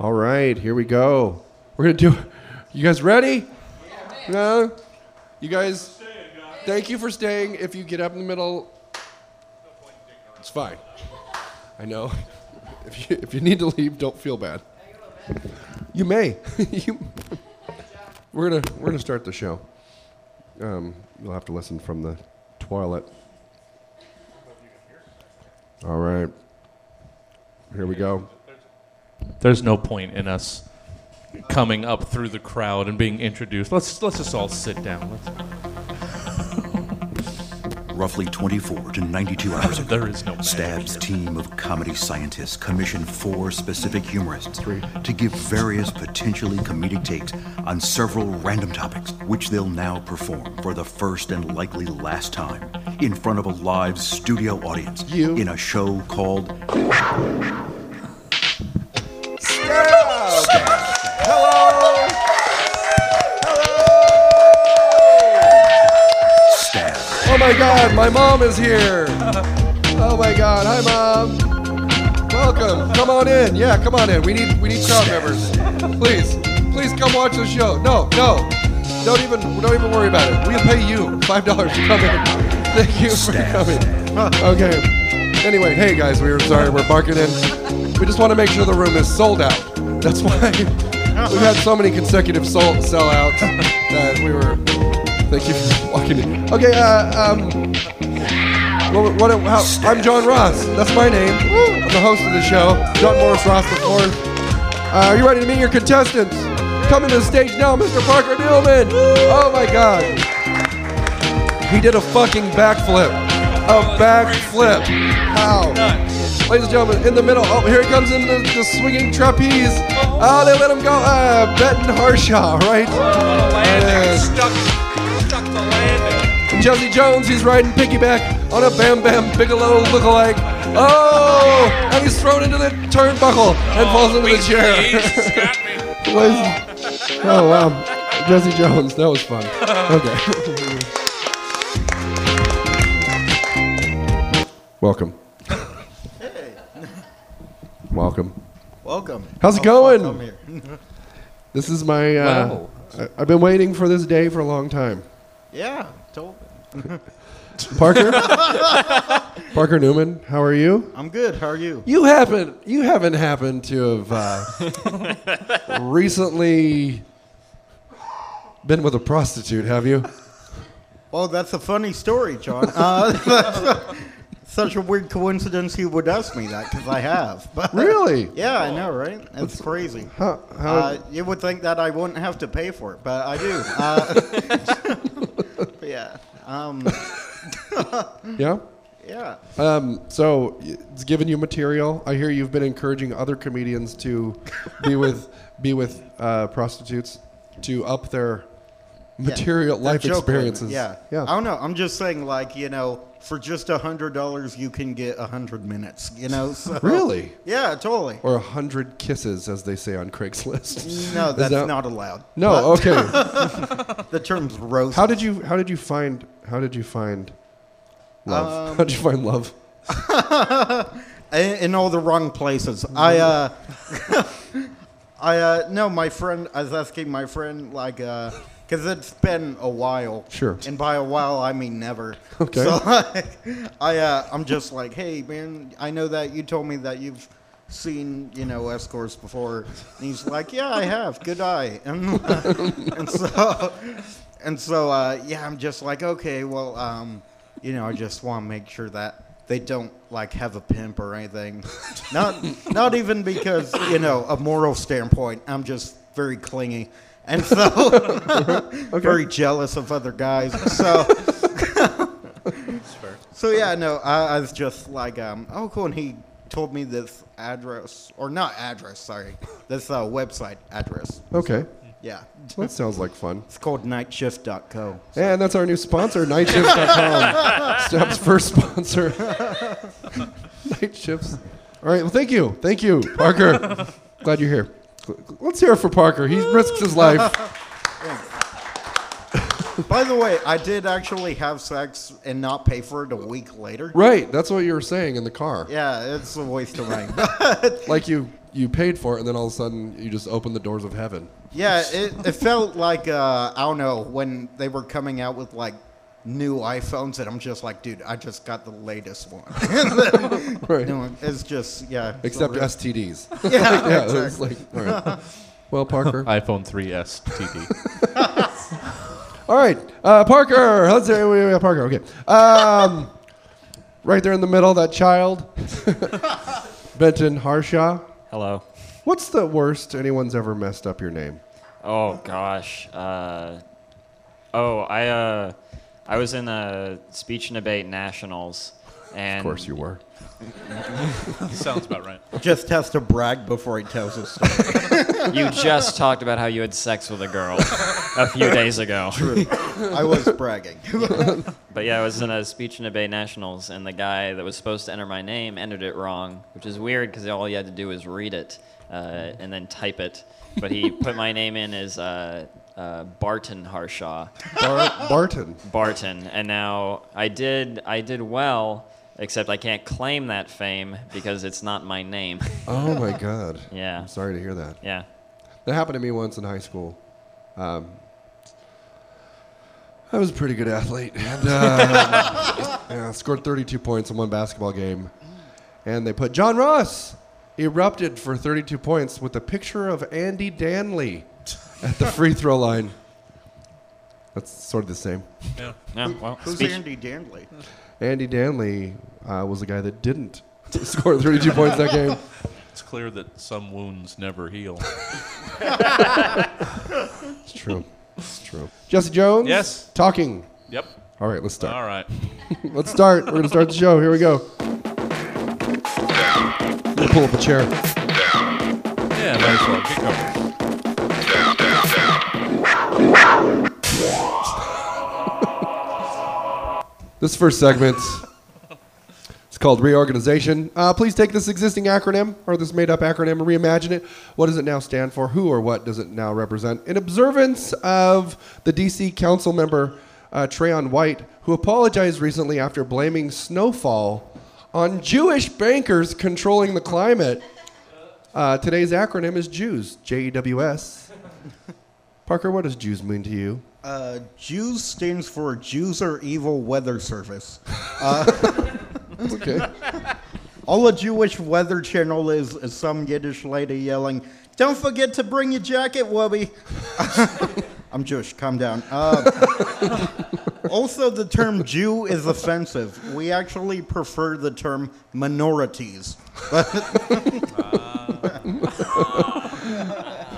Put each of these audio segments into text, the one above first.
All right, here we go. We're gonna do. You guys ready? Yeah. You guys. Thank you for staying. If you get up in the middle, it's fine. I know. If you, if you need to leave, don't feel bad. You may. you, we're gonna we're gonna start the show. Um, you'll have to listen from the toilet. All right. Here we go. There's no point in us coming up through the crowd and being introduced. Let's let's just all sit down. Let's, Roughly 24 to 92 hours ago, there is no magic Stab's here. team of comedy scientists commissioned four specific humorists to give various potentially comedic takes on several random topics, which they'll now perform for the first and likely last time in front of a live studio audience You- in a show called God, my mom is here. Oh my God, hi mom. Welcome. Come on in. Yeah, come on in. We need we need crowd members. Please, please come watch the show. No, no, don't even don't even worry about it. We'll pay you five dollars to come in. Thank you for coming. Okay. Anyway, hey guys, we were sorry we're barking in. We just want to make sure the room is sold out. That's why we've had so many consecutive sold sellouts that we were. Thank you for walking in. Okay, uh, um, what, what, how, I'm John Ross. That's my name. I'm the host of the show. John Morris Ross the fourth. Uh, are you ready to meet your contestants? Coming to the stage now, Mr. Parker Newman. Oh my God. He did a fucking backflip. A backflip. How? Ladies and gentlemen, in the middle. Oh, here he comes in the, the swinging trapeze. Oh, they let him go. Uh, Benton Harshaw, right? landing. Yeah. Stuck, stuck the landing. Jesse Jones, he's riding piggyback on a Bam Bam Bigelow lookalike. Oh, and he's thrown into the turnbuckle and falls into the Wait, chair. please, got me. Ladies- oh wow, Jesse Jones, that was fun. Okay. Welcome. Hey. Welcome. Welcome. How's it Oh, going? I'm here. This is my. Uh, Wow. I- I've been waiting for this day for a long time. Yeah, totally. Parker. Parker Newman, how are you? I'm good. How are you? You haven't you haven't happened to have uh, recently been with a prostitute, have you? Well, that's a funny story, John. Uh, such a weird coincidence you would ask me that because I have. But Really? Yeah, I know, right? It's crazy. How, how, Uh, you would think that I wouldn't have to pay for it, but I do. Uh, yeah. Um, yeah. yeah. Um, so it's given you material. I hear you've been encouraging other comedians to be with be with uh, prostitutes to up their material That life experiences. Yeah. yeah. I don't know. I'm just saying, like, you know, for just a hundred dollars, you can get a hundred minutes. You know. So, Really? Yeah, totally. Or a hundred kisses, as they say on Craigslist. No, that's that- not allowed. No. Okay. The term's roast. How did you How did you find How did you find love? Um, how did you find love? in, in all the wrong places? I uh, I uh, no, my friend. I was asking my friend like uh, because it's been a while. Sure. And by a while, I mean never. Okay. So like, I uh, I'm just like, hey man, I know that you told me that you've seen you know escorts before. And he's like, yeah, I have. Good eye. And and so and so uh, yeah, I'm just like, okay, well, um, you know, I just want to make sure that they don't like have a pimp or anything. Not not even because you know a moral standpoint. I'm just very clingy. And so, very jealous of other guys. So, so yeah, no, I, I was just like, um, oh, cool. And he told me this address, or not address, sorry, this uh, website address. Okay. Yeah, That sounds like fun. it's called nightshift.co. And that's our new sponsor, nightshift.com. Stab's first sponsor. Night shifts. All right. Well, thank you. Thank you, Parker. Glad you're here. Let's hear it for Parker. He risks his life. By the way, I did actually have sex and not pay for it a week later. Right, that's what you were saying in the car. Yeah, it's a waste of money. Like you you paid for it, and then all of a sudden you just opened the doors of heaven. yeah, it, it felt like uh, I don't know when they were coming out with like new iPhones, and I'm just like, dude, I just got the latest one. Right. no, it's just yeah. Except so- STDs. Yeah, yeah, exactly. it's like all right. Well, Parker. iPhone 3S TV. All right, uh, Parker. Let's say we have Parker. Okay. Um, right there in the middle, that child, Benton Harshaw. Hello. What's the worst anyone's ever messed up your name? Oh gosh. Uh, oh, I uh, I was in a speech and debate nationals, and Of course you were. Sounds about right. just has to brag before he tells us. story. you just talked about how you had sex with a girl a few days ago. True. I was bragging. But yeah, I was in a speech and debate nationals, and the guy that was supposed to enter my name entered it wrong, which is weird because all he had to do was read it uh, and then type it. But he put my name in as uh, uh, Barton Harshaw. Bar- Barton. Barton, and now I did I did well, except I can't claim that fame because it's not my name. Oh my God. Yeah. I'm sorry to hear that. yeah. That happened to me once in high school. Um, I was a pretty good athlete, and uh, yeah, scored 32 points in one basketball game. And they put John Ross erupted for 32 points with a picture of Andy Danley at the free throw line. That's sort of the same. Yeah. Yeah. Well, Who's speech- Andy Danley? Andy Danley uh, was the guy that didn't score 32 points that game. It's clear that some wounds never heal. It's true. It's true. Jesse Jones. Yes. Talking. Yep. All right, let's start. All right. Let's start. We're going to start the show. Here we go. We'll pull up a chair. Yeah, might as well. Get going. This first segment is called reorganization. Uh, please take this existing acronym or this made up acronym and reimagine it. What does it now stand for? Who or what does it now represent? In observance of the DC council member uh, Trayon White, who apologized recently after blaming snowfall on Jewish bankers controlling the climate, uh, today's acronym is Jews. J E W S. Parker, what does Jews mean to you? Uh, Jews stands for Jews are evil weather service. Okay. All the Jewish weather channel is is some Yiddish lady yelling, "Don't forget to bring your jacket, Wubby." I'm Jewish. Calm down. Uh, also, the term Jew is offensive. We actually prefer the term minorities.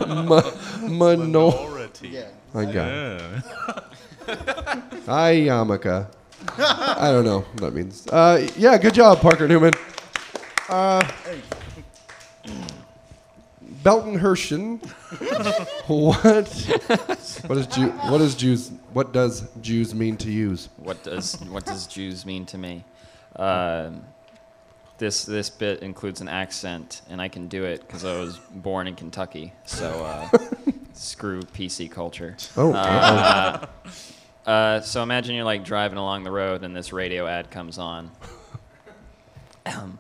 Manor. Minority. I got it. Hi, Yamaka. I don't know what that means. Uh, yeah, good job, Parker Newman. Uh, Belton Hershen. what? What is Jew? What is Jews? What does Jews mean to use? What does what does Jews mean to me? Um this this bit includes an accent, and I can do it because I was born in Kentucky. So uh, screw PC culture. Oh, Uh, uh, so imagine you're like driving along the road, and this radio ad comes on. Um,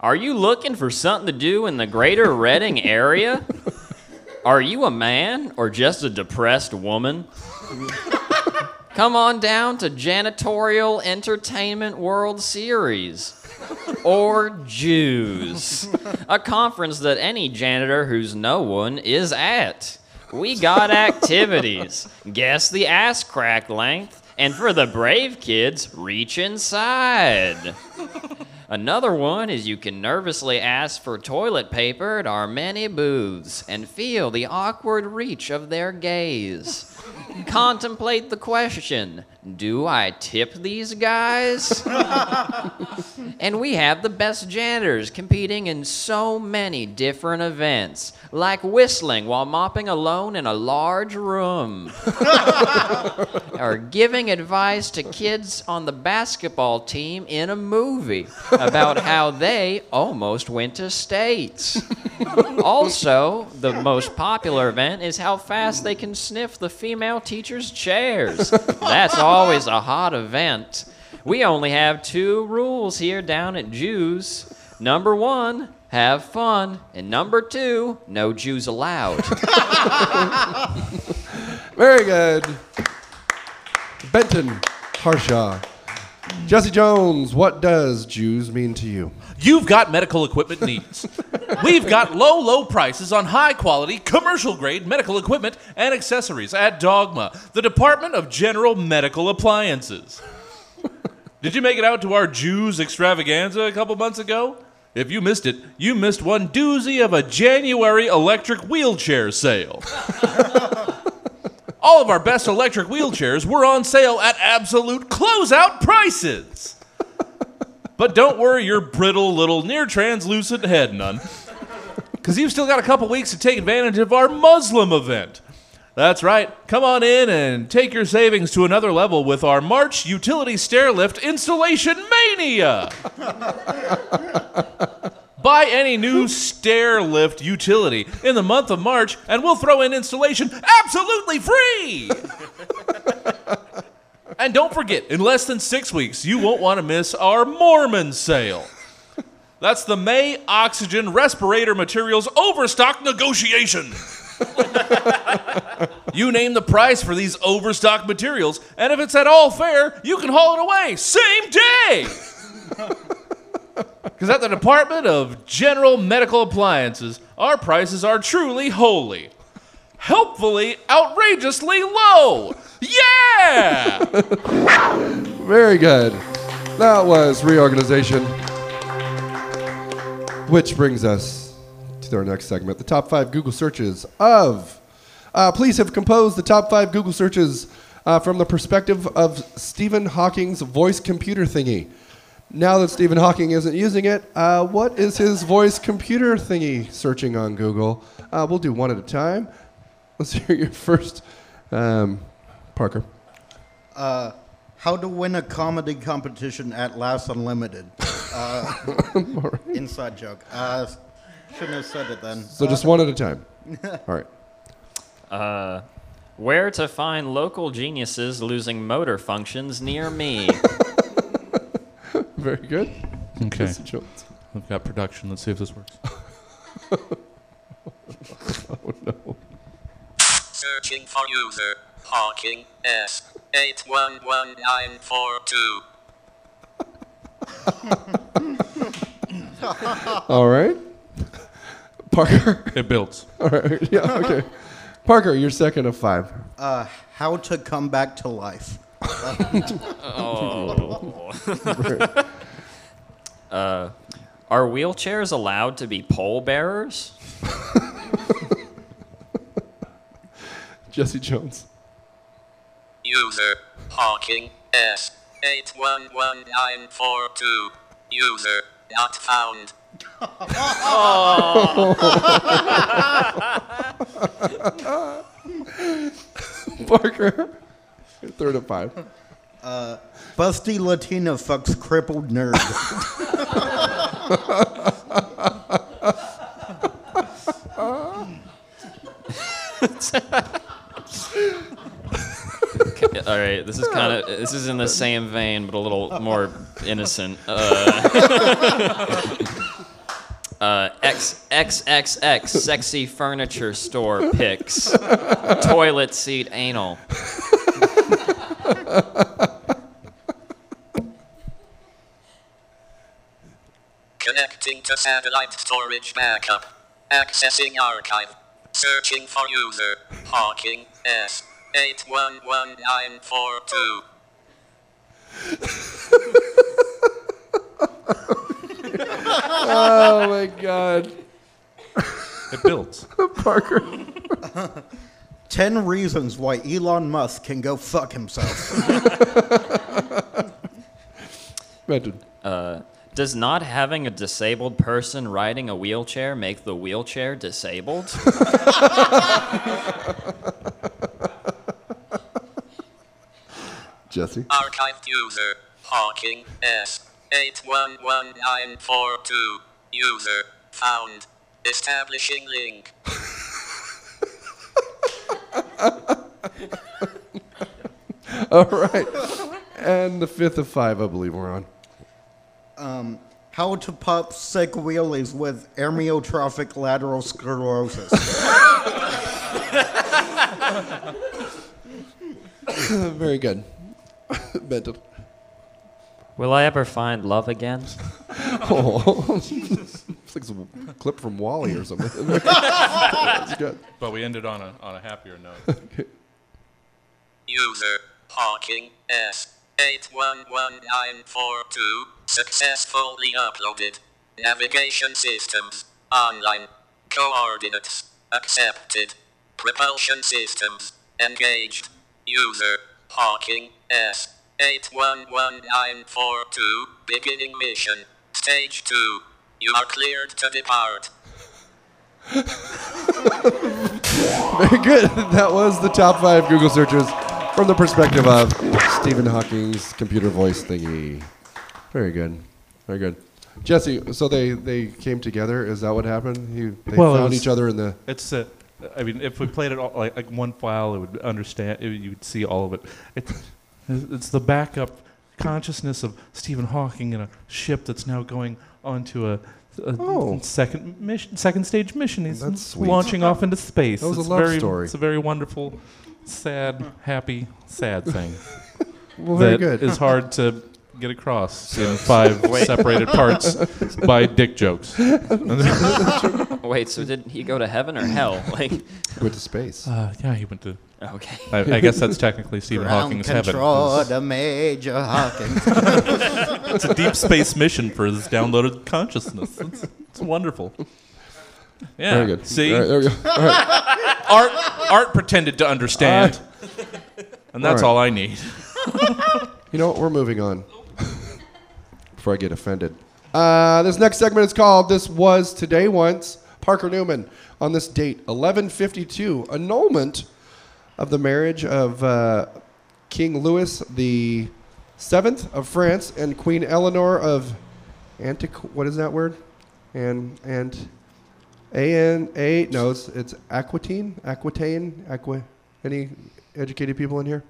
Are you looking for something to do in the greater Reading area? Are you a man or just a depressed woman? Come on down to Janitorial Entertainment World Series. Or Jews. A conference that any janitor who's no one is at. We got activities. Guess the ass crack length. And for the brave kids, reach inside. Another one is you can nervously ask for toilet paper at our many booths and feel the awkward reach of their gaze. Contemplate the question Do I tip these guys? And we have the best janitors competing in so many different events, like whistling while mopping alone in a large room, or giving advice to kids on the basketball team in a movie about how they almost went to states. Also, the most popular event is how fast they can sniff the female teachers' chairs. That's always a hot event. We only have two rules here down at Jews. Number one, have fun. And number two, no Jews allowed. Very good. Benton Harshaw. Jesse Jones, what does Jews mean to you? You've got medical equipment needs. We've got low, low prices on high quality, commercial grade medical equipment and accessories at Dogma, the Department of General Medical Appliances. Did you make it out to our Jews extravaganza a couple months ago? If you missed it, you missed one doozy of a January electric wheelchair sale. All of our best electric wheelchairs were on sale at absolute closeout prices. But don't worry your brittle little near translucent head none. Because you've still got a couple weeks to take advantage of our Muslim event. That's right. Come on in and take your savings to another level with our March Utility Stair Lift Installation Mania. Buy any new stair lift utility in the month of March, and we'll throw in installation absolutely free. and don't forget, in less than six weeks, you won't want to miss our Mormon sale. That's the May Oxygen Respirator Materials Overstock Negotiation. you name the price for these overstock materials, and if it's at all fair, you can haul it away same day. Because at the Department of General Medical Appliances, our prices are truly holy. Helpfully outrageously low. Yeah! Very good. That was reorganization. Which brings us to our next segment the top five Google searches of. Uh, please have composed the top five Google searches uh, from the perspective of Stephen Hawking's voice computer thingy. Now that Stephen Hawking isn't using it, uh, what is his voice computer thingy searching on Google? Uh, we'll do one at a time. Let's hear your first, um, Parker. Uh, how to win a comedy competition at Last Unlimited. Uh, inside joke. Shouldn't have said it then. So just one at a time. All right. Uh, where to find local geniuses losing motor functions near me. Very good. Okay. Jesse Jones. We've got production. Let's see if this works. Oh no. Searching for user Hawking S eight one one nine four two. All right. Parker. It builds. All right. Yeah. Okay. Parker, you're second of five. Uh, how to come back to life. oh. Uh, are wheelchairs allowed to be pole bearers? Jesse Jones. User Hawking S eight one one nine four two. User not found. Parker. You're third of five. Busty Latina fucks crippled nerd. All right, this is kind of this is in the same vein, but a little more innocent. Uh, uh, X XXX sexy furniture store pics, toilet seat anal. Connecting to satellite storage backup. Accessing archive. Searching for user Hawking S eight one one nine four two. Oh my God. It builds. Parker. Ten reasons why Elon Musk can go fuck himself. Benton. Uh, Does not having a disabled person riding a wheelchair make the wheelchair disabled? Jesse. Archived user Hawking S eight one one nine four two. User found. Establishing link. All right. And the fifth of five, I believe we're on. Um, How to pop sick wheelies with amyotrophic lateral sclerosis. Very good. Benton. Will I ever find love again? Oh, it's like a clip from WALL-E or something. That's good. But we ended on a, on a happier note. User Hawking S eight one one nine four two successfully uploaded. Navigation systems online. Coordinates accepted. Propulsion systems engaged. User Hawking S eight one one nine four two beginning mission stage two. You are cleared to depart. Very good. That was the top five Google searches from the perspective of Stephen Hawking's computer voice thingy. Very good. Very good. Jesse, so they, they came together. Is that what happened? You, they Well, found was- each other in the. It's uh, I mean, if we played it all, like, like one file, it would understand. It, you would see all of it. It's it's the backup consciousness of Stephen Hawking in a ship that's now going onto a, a Oh. second mission, second stage mission. He's That's sweet. launching off into space. That was a it's love very, story. It's a very wonderful, sad, happy, sad thing. Well, very good. is hard to get across in five separated parts by dick jokes. Wait, so did he go to heaven or hell? Like, Went to space. Uh, yeah, he went to. Okay. I, I guess that's technically Stephen Ground Hawking's heaven. control It's, to Major Hawkins. it's a deep space mission for his downloaded consciousness. It's, it's wonderful. Yeah. Very good. See, All right, there we go. All right. art art pretended to understand, and that's All all, right. I need. You know what? We're moving on. Before I get offended. Uh, this next segment is called "This Was Today Once." Parker Newman on this date, 1152, annulment of the marriage of uh, King Louis the Seventh of France and Queen Eleanor of Antic. What is that word? And and a n a no, it's, it's Aquitaine, Aquitaine, Aqua. Any educated people in here?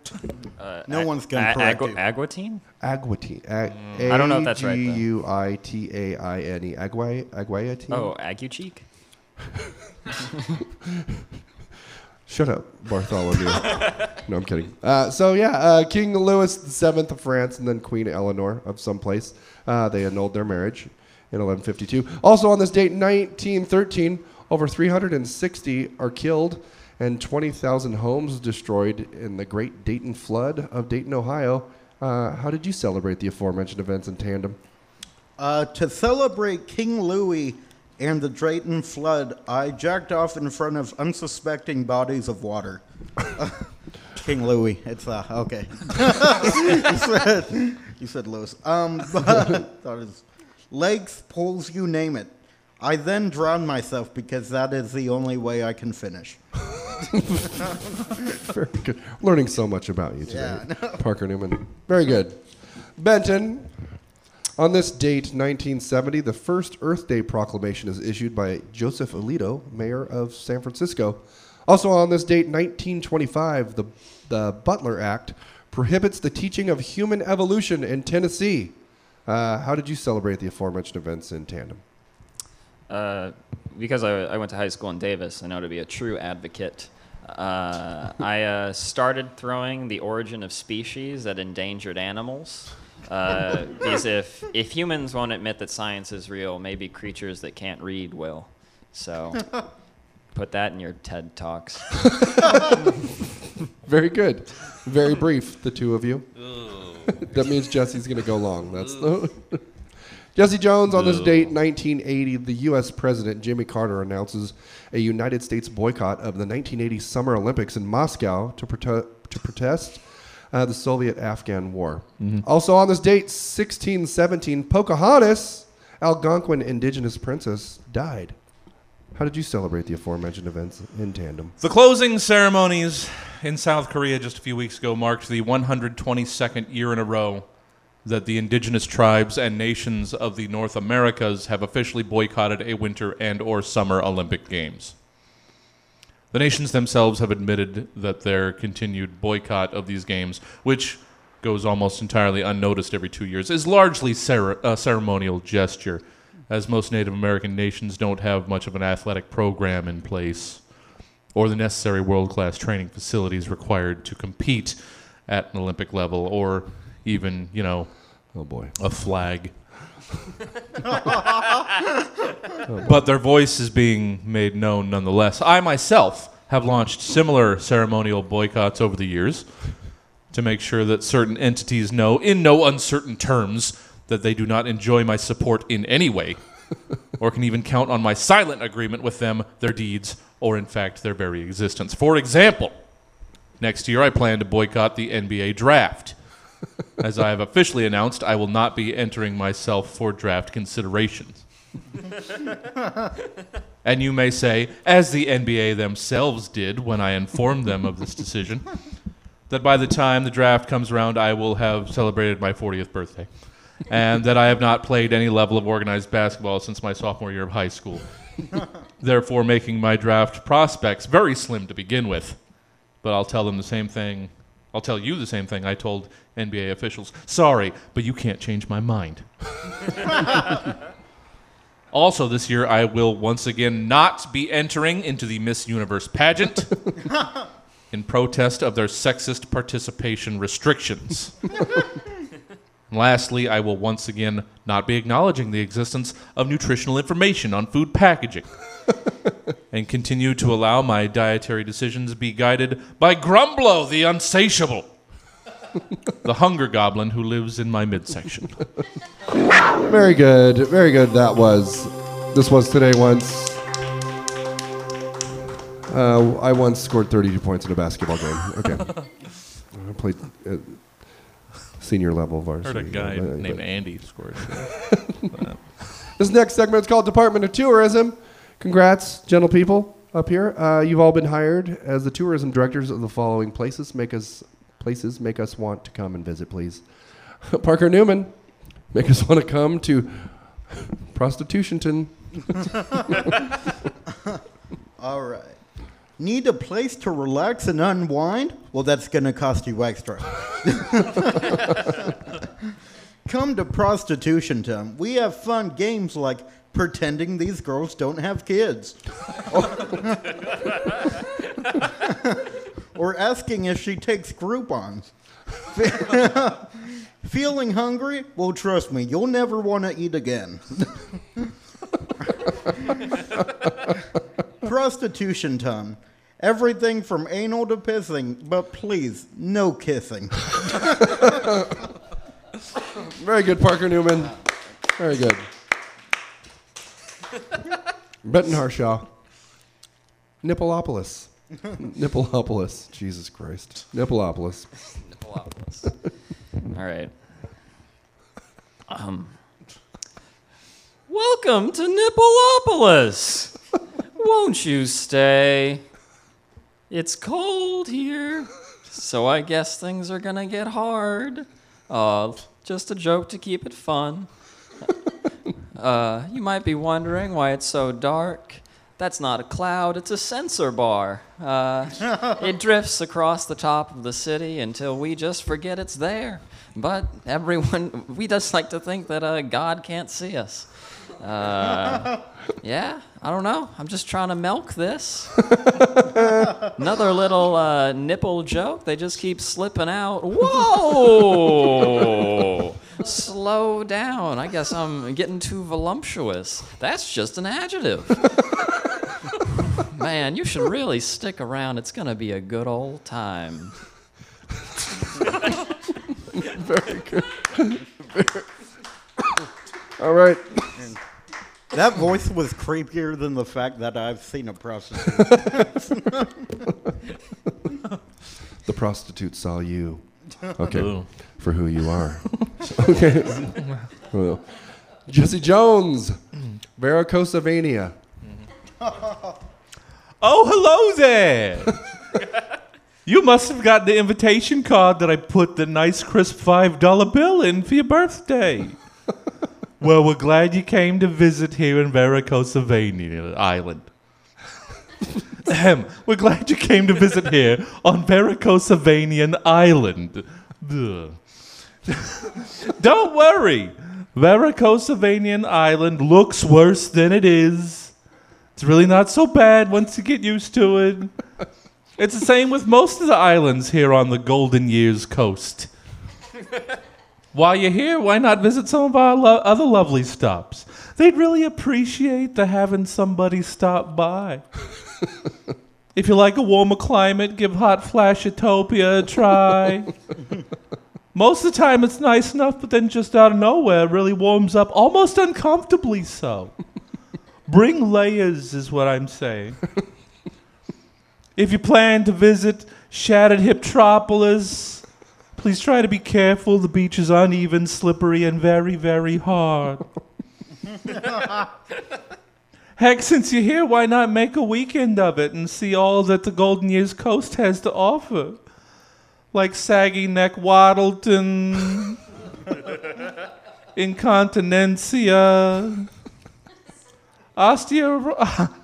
Uh, No a- one's gonna a- correct agu- you. Aguatine? Aguatine. A- Mm. I don't know if that's right, though. A-G-U-I-T-A-I-N-E. Aguai, Aguayatine? Oh, Agu cheek? Shut up, Bartholomew. no, I'm kidding. Uh, so, yeah, uh, King Louis VII of France and then Queen Eleanor of someplace. Uh, they annulled their marriage in 1152. Also, on this date, 1913, over 360 are killed and 20,000 homes destroyed in the Great Dayton Flood of Dayton, Ohio. Uh, how did you celebrate the aforementioned events in tandem? Uh, to celebrate King Louis and the Drayton flood, I jacked off in front of unsuspecting bodies of water. King Louis, it's uh, okay. you said you said Louis. Um, but legs, poles, you name it. I then drowned myself because that is the only way I can finish. Very good. Learning so much about you today, Yeah, Parker Newman. Very good. Benton, on this date, 1970, the first Earth Day proclamation is issued by Joseph Alioto, mayor of San Francisco. Also on this date, 1925, the, the Butler Act prohibits the teaching of human evolution in Tennessee. Uh, how did you celebrate the aforementioned events in tandem? Uh, because I, I went to high school in Davis, I know to be a true advocate. Uh, I uh, started throwing the origin of species at endangered animals. Uh, because if, if humans won't admit that science is real, maybe creatures that can't read will. So put that in your TED Talks. Very good. Very brief, the two of you. that means Jesse's going to go long. That's the Jesse Jones on this date, 1980, the U.S. President Jimmy Carter announces a United States boycott of the 1980 Summer Olympics in Moscow to, prote- to protest uh, the Soviet Afghan War. Also on this date, 1617, Pocahontas, Algonquin indigenous princess, died. How did you celebrate the aforementioned events in tandem? The closing ceremonies in South Korea just a few weeks ago marked the 122nd year in a row that the indigenous tribes and nations of the North Americas have officially boycotted a winter and or summer Olympic Games. The nations themselves have admitted that their continued boycott of these games, which goes almost entirely unnoticed every two years, is largely cere- a ceremonial gesture, as most Native American nations don't have much of an athletic program in place or the necessary world class training facilities required to compete at an Olympic level or even, you know, Oh boy. a flag. but their voice is being made known nonetheless. I myself have launched similar ceremonial boycotts over the years to make sure that certain entities know, in no uncertain terms, that they do not enjoy my support in any way, or can even count on my silent agreement with them, their deeds, or in fact their very existence. For example, next year I plan to boycott the NBA draft. As I have officially announced, I will not be entering myself for draft considerations. and you may say, as the NBA themselves did when I informed them of this decision, that by the time the draft comes around, I will have celebrated my 40th birthday. And that I have not played any level of organized basketball since my sophomore year of high school. Therefore, making my draft prospects very slim to begin with. But I'll tell them the same thing. I'll tell you the same thing I told NBA officials. Sorry, but you can't change my mind. also, this year, I will once again not be entering into the Miss Universe pageant in protest of their sexist participation restrictions. Lastly, I will once again not be acknowledging the existence of nutritional information on food packaging and continue to allow my dietary decisions be guided by Grumblo the Unsatiable, the hunger goblin who lives in my midsection. Very good. Very good. That was. This was today once. Uh, I once scored 32 points in a basketball game. Okay. I played at senior level varsity. heard a guy Uh, named Andy scored. This next segment is called Department of Tourism. Congrats, gentle people up here. Uh, you've all been hired as the tourism directors of the following places. Make us places make us want to come and visit, please. Parker Newman, make us want to come to Prostitutionton. All right. Need a place to relax and unwind? Well, that's going to cost you extra. Come to Prostitution Town. We have fun games like pretending these girls don't have kids. or asking if she takes Groupons. Feeling hungry? Well, trust me, you'll never want to eat again. Prostitution Town. Everything from anal to pissing, but please, no kissing. Very good, Parker Newman. Very good. Benton Harshaw. Nippleopolis. Nippleopolis. Jesus Christ. Nippleopolis. All right. Um. Welcome to Nippleopolis. Won't you stay? It's cold here, so I guess things are gonna get hard. Uh, just a joke to keep it fun. Uh, you might be wondering why it's so dark. That's not a cloud, it's a sensor bar. Uh, it drifts across the top of the city until we just forget it's there. But everyone, we just like to think that uh, God can't see us. Uh, yeah, I don't know. I'm just trying to milk this. Another little uh, nipple joke. They just keep slipping out. Whoa! Slow down. I guess I'm getting too voluptuous. That's just an adjective. Man, you should really stick around. It's going to be a good old time. Very good. Very- All right. That voice was creepier than the fact that I've seen a prostitute. The prostitute saw you. Okay, Ooh. for who you are. okay. Well, Jesse Jones, varicosavania. Oh, hello there. you must have gotten the invitation card that I put the nice crisp $5 bill in for your birthday. well, we're glad you came to visit here in Varicosavania Island. Ahem. we're glad you came to visit here on Varicosavanian Island. Ugh. Don't worry. Varicosavanian Island looks worse than it is. It's really not so bad once you get used to it. It's the same with most of the islands here on the Golden Years coast. While you're here, why not visit some of our lo- other lovely stops? They'd really appreciate the having somebody stop by. if you like a warmer climate, give Hot Flashitopia a try. Most of the time it's nice enough, but then just out of nowhere it really warms up, almost uncomfortably so. Bring layers, is what I'm saying. if you plan to visit Shattered Hiptropolis, please try to be careful. The beach is uneven, slippery, and very, very hard. Heck, since you're here, why not make a weekend of it and see all that the Golden Years Coast has to offer? Like Saggy Neck Waddleton, Incontinencia, Osteo,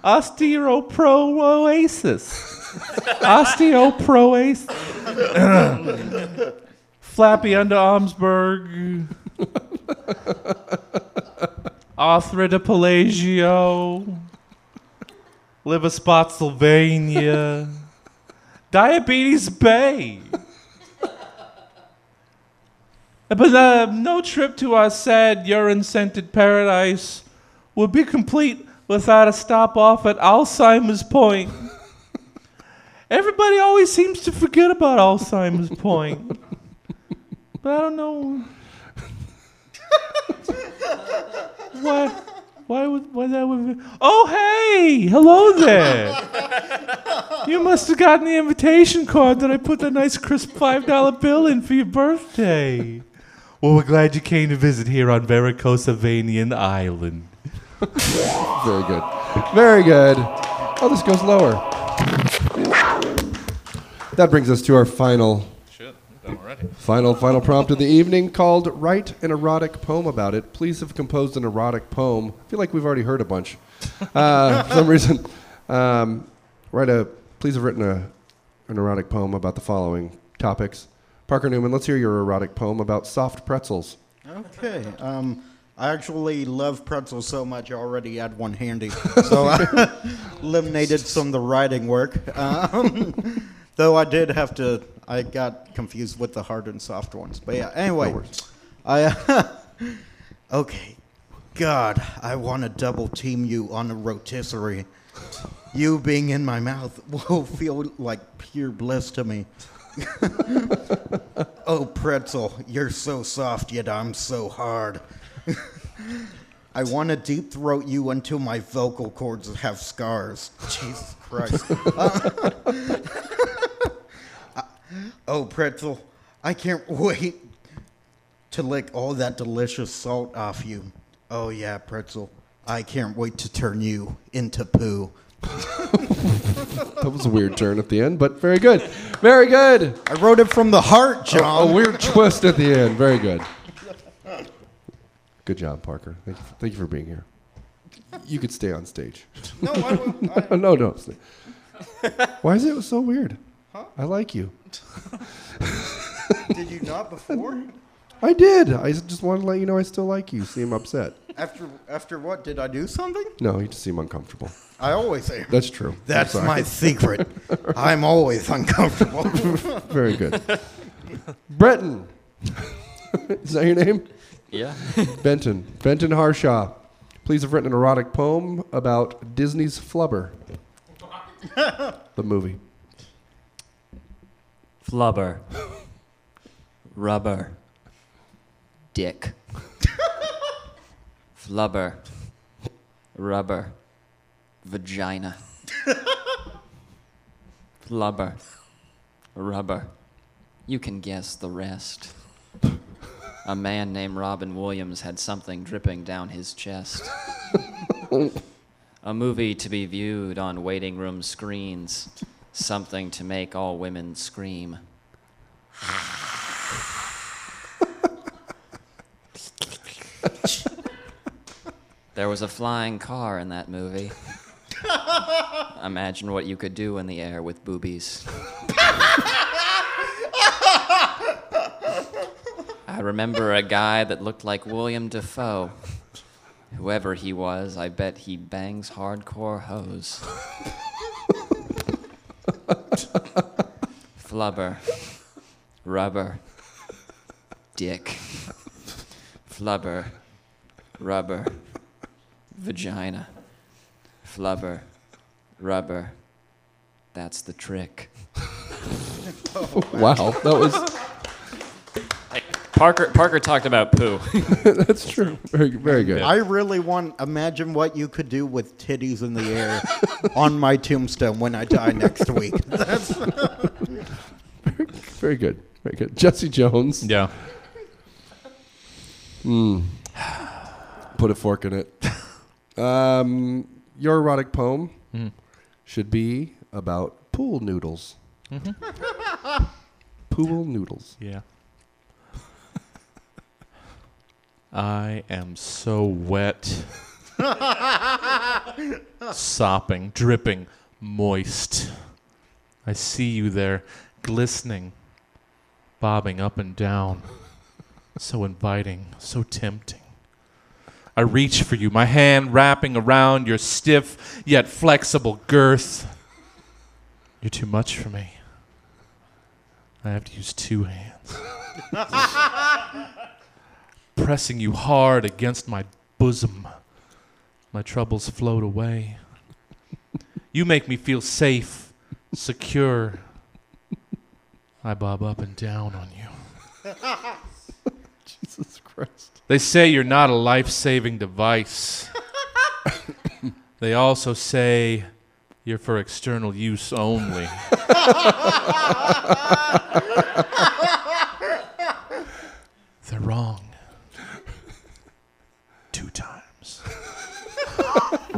Osteoproasis. Osteoproasis. Flappy underarmsberg. Arthrita pelagio. Liver spot Sylvania. Diabetes Bay. But uh, no trip to our sad urine scented paradise would be complete without a stop off at Alzheimer's Point. Everybody always seems to forget about Alzheimer's Point. But I don't know. why? Why would? Why that would? Be? Oh, hey! Hello there. you must have gotten the invitation card that I put that nice crisp five dollar bill in for your birthday. Well, we're glad you came to visit here on Varicosavanian Island. Very good. Very good. Oh, this goes lower. That brings us to our final, Shit, done already. final, final prompt of the evening called Write an Erotic Poem About It. Please have composed an erotic poem. I feel like we've already heard a bunch. Uh, for some reason. Um, write a, please have written a, an erotic poem about the following topics. Parker Newman, let's hear your erotic poem about soft pretzels. Okay. Um, I actually love pretzels so much I already had one handy. So I eliminated some of the writing work. Um, though I did have to, I got confused with the hard and soft ones. But yeah, anyway. I, okay. God, I want to double team you on a rotisserie. You being in my mouth will feel like pure bliss to me. oh, pretzel, you're so soft, yet I'm so hard. I want to deep throat you until my vocal cords have scars. Jesus Christ. Uh, oh, pretzel, I can't wait to lick all that delicious salt off you. Oh, yeah, pretzel, I can't wait to turn you into poo. That was a weird turn at the end, but very good. Very good. I wrote it from the heart, John. A weird twist at the end. Very good. Good job, Parker. Thank you for, thank you for being here. You could stay on stage. No, I, will- I, no, no. Why is it so weird? Huh? I like you. did you not before? I did. I just wanted to let you know I still like you. You seem upset. After after what? Did I do something? No, you just seem uncomfortable. I always am. That's true. That's sorry. my secret. I'm always uncomfortable. Very good. Breton. is that your name? Yeah. Benton. Benton Harshaw. Please have written an erotic poem about Disney's Flubber. the movie. Flubber. Rubber. Dick. Flubber. Rubber. Vagina. Flubber. Rubber. You can guess the rest. A man named Robin Williams had something dripping down his chest. A movie to be viewed on waiting room screens. Something to make all women scream. There was a flying car in that movie. Imagine what you could do in the air with boobies. I remember a guy that looked like William Dafoe. Whoever he was, I bet he bangs hardcore hoes. Flubber. Rubber. Dick. Flubber. Rubber. Vagina. Flubber. Rubber. That's the trick. Wow, that was Parker Parker talked about poo. that's true. Very very good. I really want imagine what you could do with titties in the air on my tombstone when I die next week. That's Very good. Very good. Jesse Jones. Yeah. Put a fork in it. Um, your erotic poem should be about pool noodles. Mm-hmm. pool noodles. Yeah. I am so wet. Sopping, dripping, moist. I see you there, glistening, bobbing up and down. So inviting, so tempting. I reach for you, my hand wrapping around your stiff yet flexible girth. You're too much for me. I have to use two hands. Pressing you hard against my bosom. My troubles float away. You make me feel safe, secure. I bob up and down on you. Jesus Christ. They say you're not a life saving device. they also say you're for external use only. They're wrong. Two times.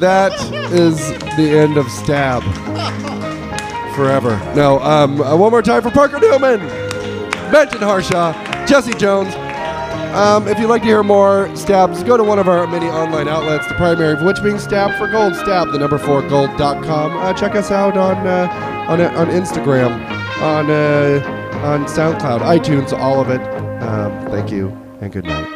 That is the end of Stab. Forever. No, um, uh, one more time for Parker Newman, Benton Harshaw, Jesse Jones. Um, if you'd like to hear more stabs, go to one of our many online outlets, the primary of which being Stab for Gold, stab, the number four gold.com. Uh, check us out on, uh, on, on Instagram, on, uh, on SoundCloud, iTunes, all of it. Um, thank you, and good night.